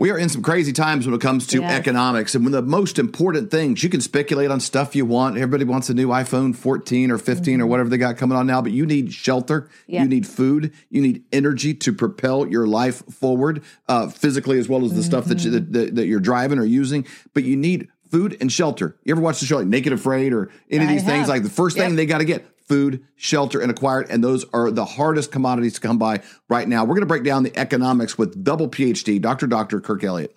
We are in some crazy times when it comes to Yes. economics. And one of the most important things, you can speculate on stuff you want. Everybody wants a new iPhone 14 or 15 or whatever they got coming on now, but you need shelter, Yeah. you need food, you need energy to propel your life forward, uh, physically as well as the stuff that, you, that, that, that you're driving or using. But you need food and shelter. You ever watch the show like Naked Afraid or any of I these things? have. Like the first thing Yep. they got to get food, shelter, and acquired. And those are the hardest commodities to come by right now. We're going to break down the economics with double PhD, Dr. Dr. Kirk Elliott.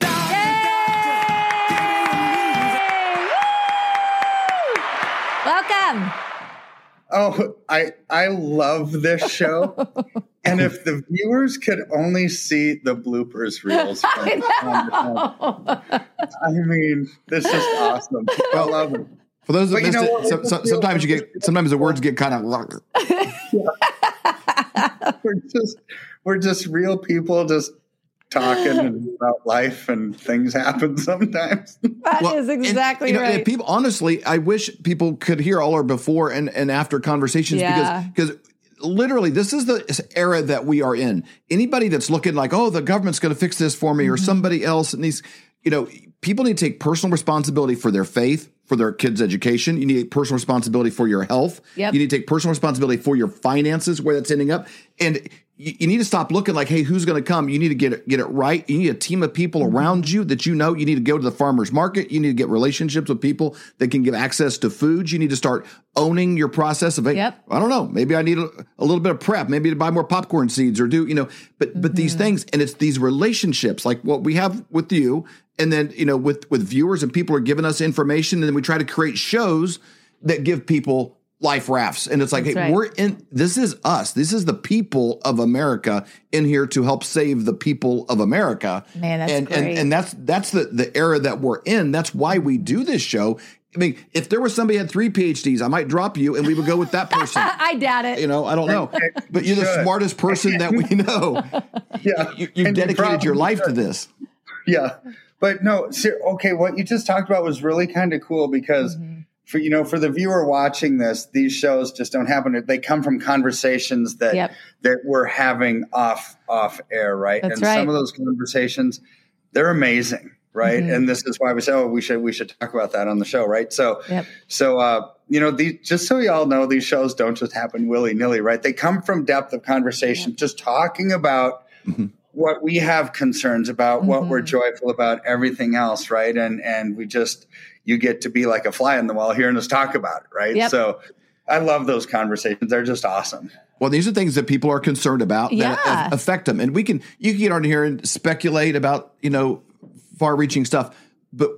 Welcome. Oh, I I love this show. and if the viewers could only see the bloopers reels from I know. I mean, this is awesome. I love it. For those that But you know it, so, so, sometimes you get sometimes the words get kind of We're just we're just real people just talking about life and things happen sometimes. That is Well, and, exactly you know, right. people, honestly, I wish people could hear all our before and, and after conversations Yeah. because because literally this is the era that we are in. Anybody that's looking like, oh, the government's going to fix this for me, or Mm-hmm. somebody else, and these, you know, people need to take personal responsibility for their faith. For their kids' education, you need to take personal responsibility for your health. Yep. You need to take personal responsibility for your finances, where that's ending up, and you, you need to stop looking like, hey, who's going to come? You need to get it, get it right. You need a team of people Mm-hmm. around you that you know. You need to go to the farmers market. You need to get relationships with people that can give access to foods. You need to start owning your process of, hey, Yep. I don't know, maybe I need a, a little bit of prep, maybe to buy more popcorn seeds or do, you know, but but Mm-hmm. these things, and it's these relationships like what we have with you, and then you know with with viewers and people are giving us information, and then we try to create shows that give people life rafts and it's like That's hey right. we're in this is us this is the people of america in here to help save the people of america Man, that's and, and great. and that's that's the the era that we're in that's why we do this show i mean if there was somebody who had three phds i might drop you and we would go with that person I doubt it. you know i don't know but you're the should. smartest person that we know Yeah. you, you've And you dedicated your probably life to this Yeah. But no, ser- okay, what you just talked about was really kind of cool because Mm-hmm. For you know, for the viewer watching this, these shows just don't happen. They come from conversations that Yep. that we're having off off air, right? That's and right. some of those conversations, they're amazing, right? Mm-hmm. And this is why we say, oh, we should we should talk about that on the show, right? So Yep. so uh, you know, these just so y'all know, these shows don't just happen willy nilly, right? They come from depth of conversation, just talking about what we have concerns about, what we're joyful about, everything else, right? And and we just you get to be like a fly on the wall hearing us talk about it, right? Yep. So I love those conversations. They're just awesome. Well, these are things that people are concerned about that Yeah. a- affect them, and we can you can get on here and speculate about you know far-reaching stuff, but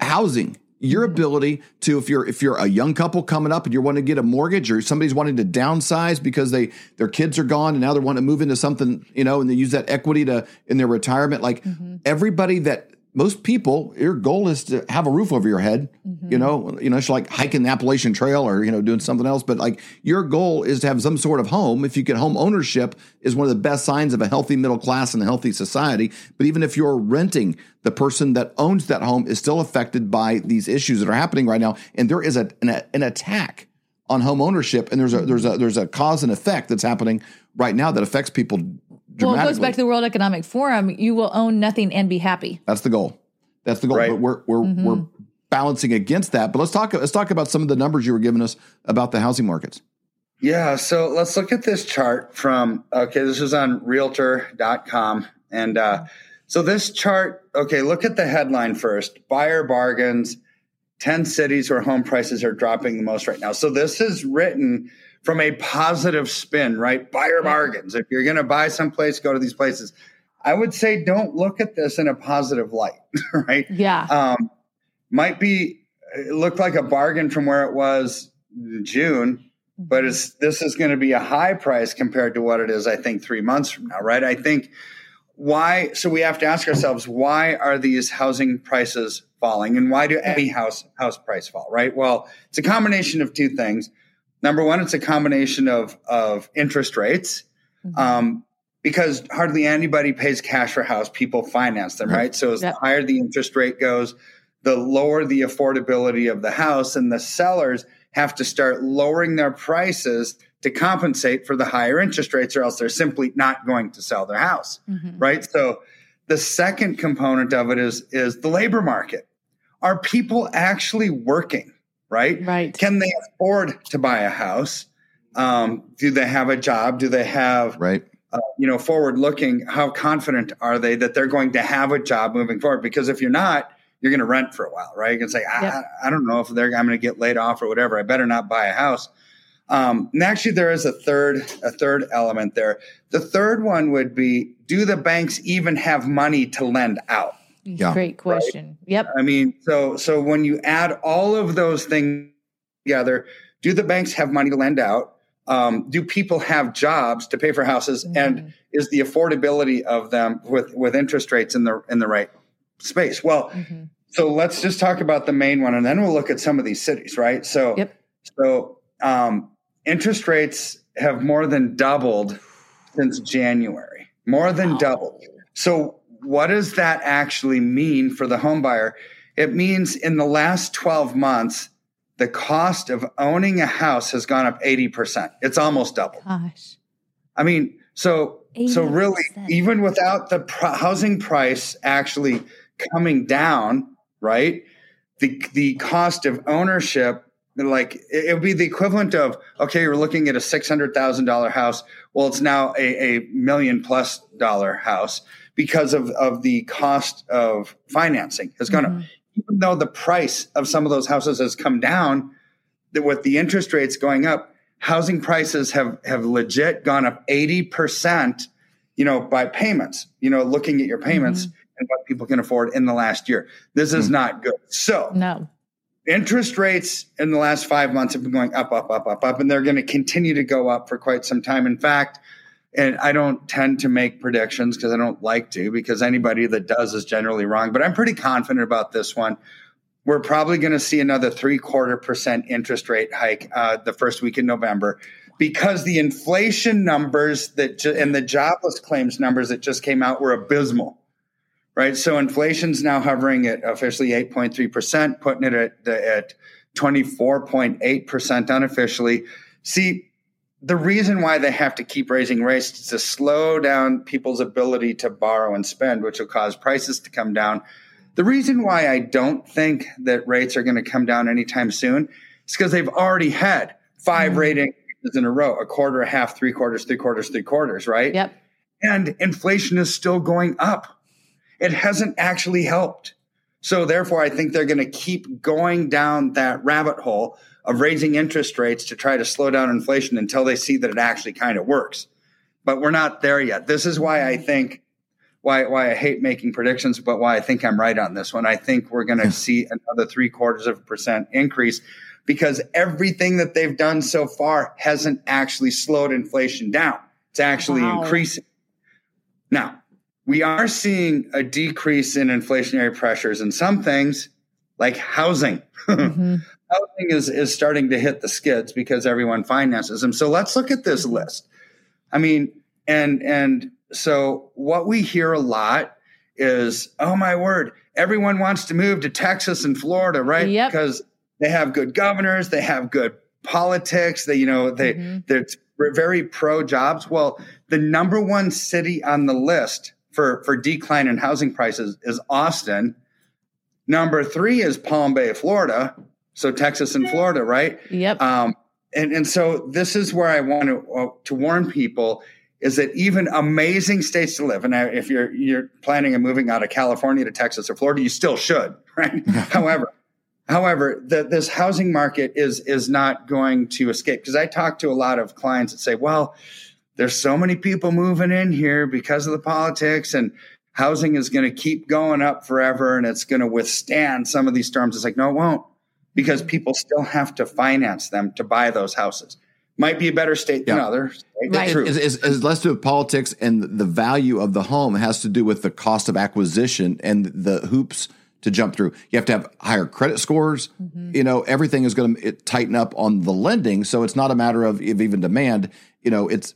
housing, your mm-hmm. ability to if you're if you're a young couple coming up and you're wanting to get a mortgage, or somebody's wanting to downsize because they their kids are gone and now they want to move into something you know, and they use that equity to in their retirement. Like mm-hmm. everybody that most people, your goal is to have a roof over your head. You mm-hmm. know, you know, it's like hiking the Appalachian Trail or you know doing something else. But like your goal is to have some sort of home. If you get home ownership, is one of the best signs of a healthy middle class and a healthy society. But even if you're renting, the person that owns that home is still affected by these issues that are happening right now. And there is a, an, an attack on home ownership, and there's a there's a there's a cause and effect that's happening right now that affects people. Well, it goes back to the World Economic Forum. You will own nothing and be happy. That's the goal. That's the goal. Right. But we're we're we're balancing against that. But let's talk let's talk about some of the numbers you were giving us about the housing markets. Yeah, so let's look at this chart from okay, this is on realtor.com and uh so this chart, okay, look at the headline first. Buyer bargains, 10 cities where home prices are dropping the most right now. So this is written from a positive spin, right? Buyer bargains. If you're going to buy someplace, go to these places. I would say don't look at this in a positive light, right? Yeah. um, might be it looked like a bargain from where it was in June, but it's this is going to be a high price compared to what it is. I think three months from now, right? I think why? So we have to ask ourselves, why are these housing prices falling, and why do any house house price fall? Right. Well, it's a combination of two things. Number one, it's a combination of of interest rates. Mm-hmm. Um, because hardly anybody pays cash for house. People finance them, right? So as yep. the higher the interest rate goes, the lower the affordability of the house, and the sellers have to start lowering their prices to compensate for the higher interest rates, or else they're simply not going to sell their house, mm-hmm. right? So the second component of it is is the labor market. Are people actually working? Right? Right. Can they afford to buy a house? Um, do they have a job? Do they have right? Uh, you know, forward looking, how confident are they that they're going to have a job moving forward? Because if you're not, you're going to rent for a while, right? You can say, I, yep. I, I don't know if they're, I'm going to get laid off or whatever. I better not buy a house. Um, and actually, there is a third, a third element there. The third one would be: Do the banks even have money to lend out? Yeah. Great question. Right? Yep. I mean, so so when you add all of those things together, do the banks have money to lend out? Um, do people have jobs to pay for houses, mm-hmm. and is the affordability of them with with interest rates in the in the right space? Well, mm-hmm. so let's just talk about the main one, and then we'll look at some of these cities, right? So, yep. so um, interest rates have more than doubled since January, more than wow. doubled. So, what does that actually mean for the home buyer? It means in the last 12 months, the cost of owning a house has gone up 80%. It's almost double. Gosh. I mean, so 80%. so really even without the pr- housing price actually coming down, right? The the cost of ownership like it would be the equivalent of okay, you're looking at a $600,000 house, well it's now a, a million plus dollar house because of of the cost of financing has gone mm-hmm. up even though the price of some of those houses has come down, that with the interest rates going up, housing prices have have legit gone up 80%, you know, by payments, you know, looking at your payments mm-hmm. and what people can afford in the last year. This is mm-hmm. not good. So no. Interest rates in the last five months have been going up, up, up, up, up, and they're going to continue to go up for quite some time. In fact, and I don't tend to make predictions because I don't like to, because anybody that does is generally wrong. But I'm pretty confident about this one. We're probably going to see another three quarter percent interest rate hike uh, the first week in November because the inflation numbers that ju- and the jobless claims numbers that just came out were abysmal. Right. So inflation's now hovering at officially 8.3%, putting it at, at 24.8% unofficially. See, the reason why they have to keep raising rates is to slow down people's ability to borrow and spend, which will cause prices to come down. The reason why I don't think that rates are going to come down anytime soon is because they've already had 5 mm-hmm. rate increases in a row, a quarter, a half, three quarters, three quarters, three quarters, right? Yep. And inflation is still going up. It hasn't actually helped. So therefore, I think they're going to keep going down that rabbit hole of raising interest rates to try to slow down inflation until they see that it actually kind of works. But we're not there yet. This is why I think why why I hate making predictions, but why I think I'm right on this one. I think we're going to see another three quarters of a percent increase because everything that they've done so far hasn't actually slowed inflation down. It's actually wow. increasing. Now, we are seeing a decrease in inflationary pressures in some things like housing. Mm-hmm. Housing is, is starting to hit the skids because everyone finances them. So let's look at this mm-hmm. list. I mean, and and so what we hear a lot is, oh my word, everyone wants to move to Texas and Florida, right? Yep. Because they have good governors, they have good politics, they, you know, they mm-hmm. they're very pro jobs. Well, the number one city on the list for for decline in housing prices is Austin. Number three is Palm Bay, Florida. So Texas and Florida, right? Yep. Um, and and so this is where I want to uh, to warn people is that even amazing states to live, and if you're you're planning on moving out of California to Texas or Florida, you still should, right? however, however, the, this housing market is is not going to escape because I talk to a lot of clients that say, well, there's so many people moving in here because of the politics and housing is going to keep going up forever and it's going to withstand some of these storms. It's like, no, it won't because people still have to finance them to buy those houses. might be a better state than others. Right? Right. True. Is, is, is less to do with politics and the value of the home it has to do with the cost of acquisition and the hoops to jump through. You have to have higher credit scores. Mm-hmm. You know, everything is going to tighten up on the lending. So it's not a matter of, of even demand. You know, it's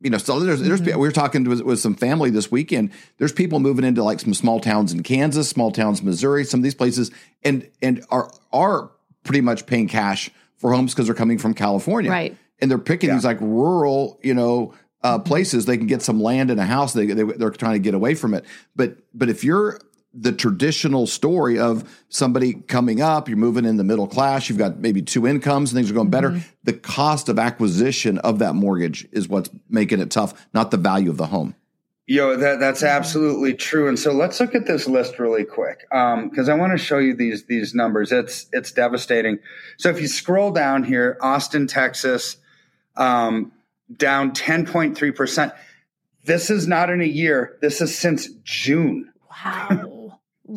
you know, so there's, there's we were talking with, with some family this weekend. There's people moving into like some small towns in Kansas, small towns Missouri, some of these places, and and are are pretty much paying cash for homes because they're coming from California, Right. And they're picking these like rural, you know, uh, places they can get some land and a house. They, they they're trying to get away from it. But but if you're the traditional story of somebody coming up, you're moving in the middle class, you've got maybe two incomes and things are going better. The cost of acquisition of that mortgage is what's making it tough, not the value of the home. Yo, that that's absolutely true. And so let's look at this list really quick because I want to show you these these numbers. It's it's devastating. So if you scroll down here, Austin, Texas, um, down ten point three percent. This is not in a year. This is since June. Wow.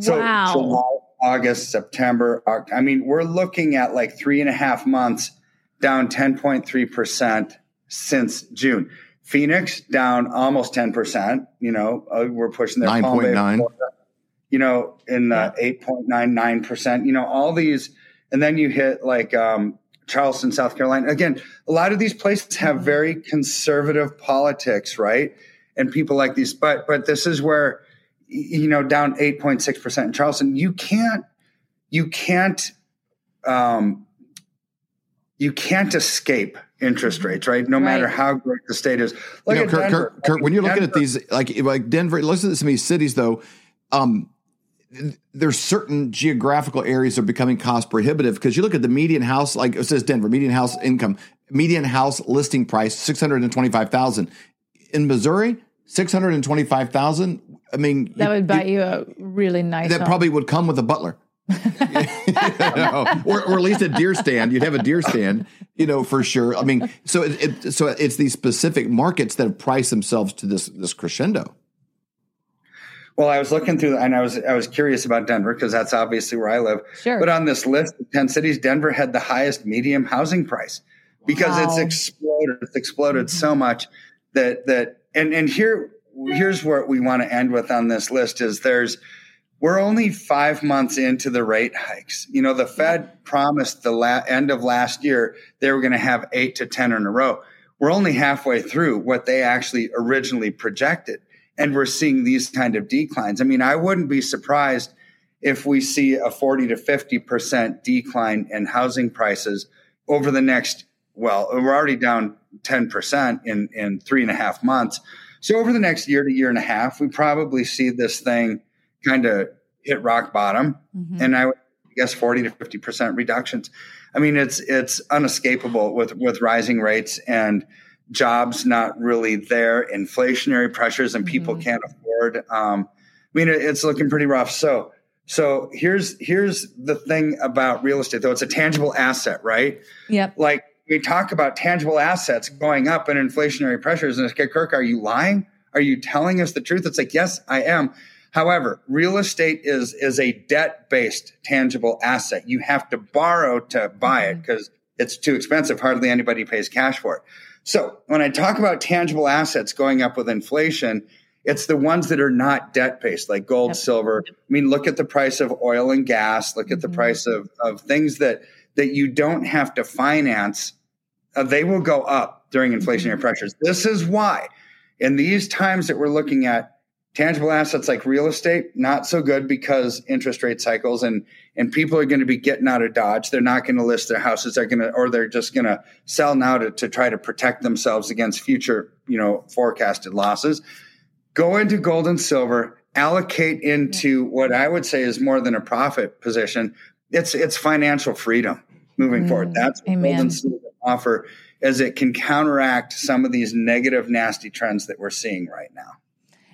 So wow. July, August, September. Oct- I mean, we're looking at like three and a half months down 10.3% since June. Phoenix down almost 10%. You know, uh, we're pushing their Palm Bay, 9.9. Florida, You know, in uh, 8.99%. You know, all these. And then you hit like um, Charleston, South Carolina. Again, a lot of these places have very conservative politics, right? And people like these. But, but this is where you know, down 8.6% in Charleston. You can't, you can't, um, you can't escape interest mm-hmm. rates, right? No right. matter how great the state is. Look you know, Kirk, Kirk, Kirk, when you're Denver. looking at these, like, like Denver, listen to some of these cities though. Um, there's certain geographical areas are becoming cost prohibitive because you look at the median house, like it says Denver, median house income, median house listing price, 625,000 in Missouri, 625,000 I mean, that you- would buy you a really nice that home. probably would come with a butler. You know, or, or at least a deer stand. You'd have a deer stand, you know, for sure. I mean, so it, it, so it's these specific markets that have priced themselves to this this crescendo. Well, I was looking through, and I was I was curious about Denver because that's obviously where I live. Sure. But on this list of ten cities, Denver had the highest medium housing price because it's exploded. It's exploded mm-hmm. so much that that and and here here's what we want to end with on this list is there's we're only five months into the rate hikes. You know, the Fed promised the la- end of last year they were going to have eight to 10 in a row. We're only halfway through what they actually originally projected. And we're seeing these kind of declines. I mean, I wouldn't be surprised if we see a 40 to 50% decline in housing prices over the next, well, we're already down 10% in, in three and a half months. So over the next year to year and a half, we probably see this thing kind of hit rock bottom. Mhm. And I guess 40 to 50% reductions. I mean, it's, it's unescapable with, with rising rates and jobs not really there, inflationary pressures and people Mhm. can't afford. Um, I mean, it's looking pretty rough. So, so here's, here's the thing about real estate though. It's a tangible asset, right? Yep. like we talk about tangible assets going up and inflationary pressures. And it's like, Kirk, are you lying? Are you telling us the truth? It's like, yes, I am. However, real estate is is a debt based tangible asset. You have to borrow to buy it because it's too expensive. Hardly anybody pays cash for it. So when I talk about tangible assets going up with inflation, it's the ones that are not debt based, like gold, Yep. silver. I mean, look at the price of oil and gas. Look at the Mhm. price of of things that that you don't have to finance. Uh, they will go up during inflationary pressures. This is why, in these times that we're looking at, tangible assets like real estate not so good because interest rate cycles and and people are going to be getting out of dodge. They're not going to list their houses. They're going to or they're just going to sell now to to try to protect themselves against future you know forecasted losses go into gold and silver, allocate into what I would say is more than a profit position. It's it's financial freedom moving Mm, forward. That's what gold amen. and silver offer as it can counteract some of these negative, nasty trends that we're seeing right now.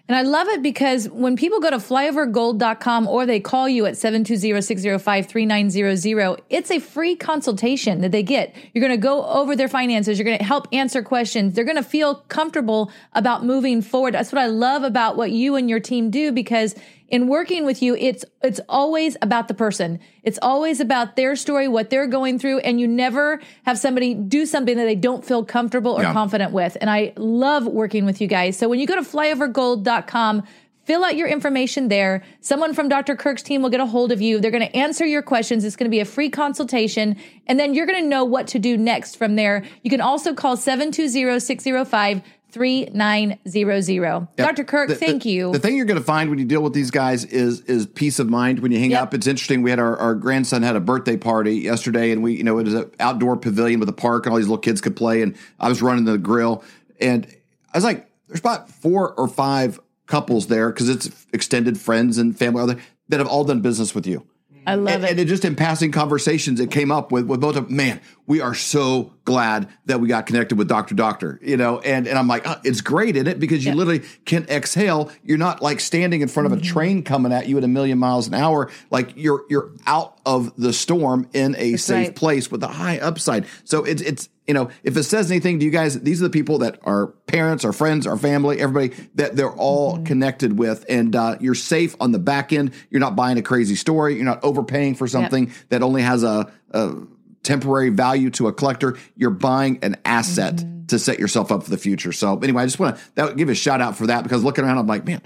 And I love it because when people go to flyovergold.com or they call you at 720-605-3900, it's a free consultation that they get. You're going to go over their finances. You're going to help answer questions. They're going to feel comfortable about moving forward. That's what I love about what you and your team do because in working with you, it's it's always about the person. It's always about their story, what they're going through, and you never have somebody do something that they don't feel comfortable or Yeah. confident with. And I love working with you guys. So when you go to flyovergold.com, fill out your information there. Someone from Dr. Kirk's team will get a hold of you. They're going to answer your questions. It's going to be a free consultation. And then you're going to know what to do next from there. You can also call 720 605 3900. Dr. Kirk, The- thank the- you. The thing you're going to find when you deal with these guys is is peace of mind when you hang Yep. up. It's interesting. We had our, our grandson had a birthday party yesterday, and we you know it was an outdoor pavilion with a park, and all these little kids could play. And I was running the grill, and I was like, "There's about four or five couples there because it's extended friends and family other that have all done business with you." I love and, it. and it just in passing conversations, it came up with with both of man. We are so glad that we got connected with Doctor Doctor, you know. And and I'm like, uh, it's great in it because you Yeah. literally can exhale. You're not like standing in front of a Mm-hmm. train coming at you at a million miles an hour. Like you're you're out of the storm in a safe right. place with a high upside. So it's it's you know if it says anything to you guys, these are the people that are parents, our friends, our family, everybody that they're all Mm-hmm. connected with, and uh, you're safe on the back end. You're not buying a crazy story. You're not overpaying for something that only has a, a temporary value to a collector. You're buying an asset Mm-hmm. to set yourself up for the future. So anyway, I just want to give a shout out for that because looking around, I'm like, man,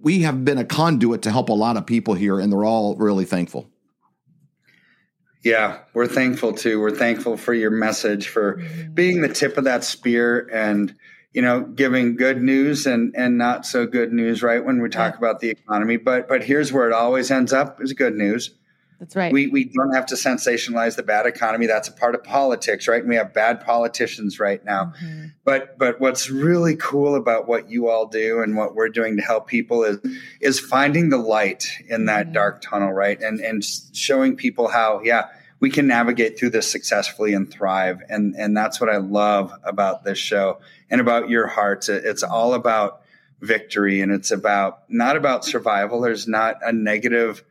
we have been a conduit to help a lot of people here, and they're all really thankful. Yeah, we're thankful too. We're thankful for your message, for mm-hmm. being the tip of that spear and, you know, giving good news and, and not so good news, right? When we talk about the economy. But but here's where it always ends up is good news. That's right. We we don't have to sensationalize the bad economy. That's a part of politics, right? And we have bad politicians right now. Mm-hmm. But but what's really cool about what you all do and what we're doing to help people is is finding the light in that mm-hmm. dark tunnel, right? And and showing people how yeah we can navigate through this successfully and thrive. And and that's what I love about this show and about your hearts. It's all about victory and it's about not about survival. There's not a negative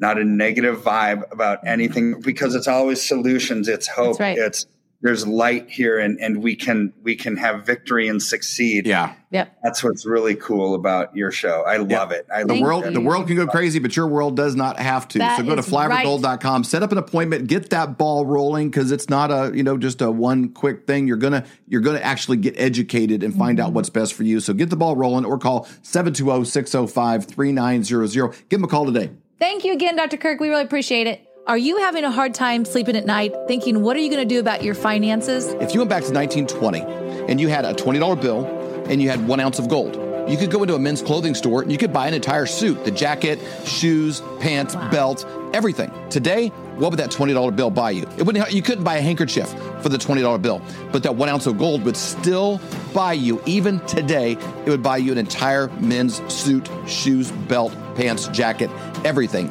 not a negative vibe about anything because it's always solutions. It's hope. Right. It's there's light here and, and we can we can have victory and succeed. Yeah, yep. That's what's really cool about your show. I love it. I the Thank world you. the world can go crazy, but your world does not have to. That so go to is right. set up an appointment, get that ball rolling because it's not a you know just a one quick thing. You're gonna you're gonna actually get educated and find Mm-hmm. out what's best for you. So get the ball rolling or call 720-605-3900. Give them a call today. Thank you again, Dr. Kirk. We really appreciate it. Are you having a hard time sleeping at night, thinking, what are you going to do about your finances? If you went back to 1920 and you had a $20 bill and you had one ounce of gold, you could go into a men's clothing store and you could buy an entire suit the jacket, shoes, pants, belt, everything. Today, what would that $20 bill buy you? It wouldn't, you couldn't buy a handkerchief for the $20 bill, but that one ounce of gold would still buy you, even today, it would buy you an entire men's suit, shoes, belt, pants, jacket, everything.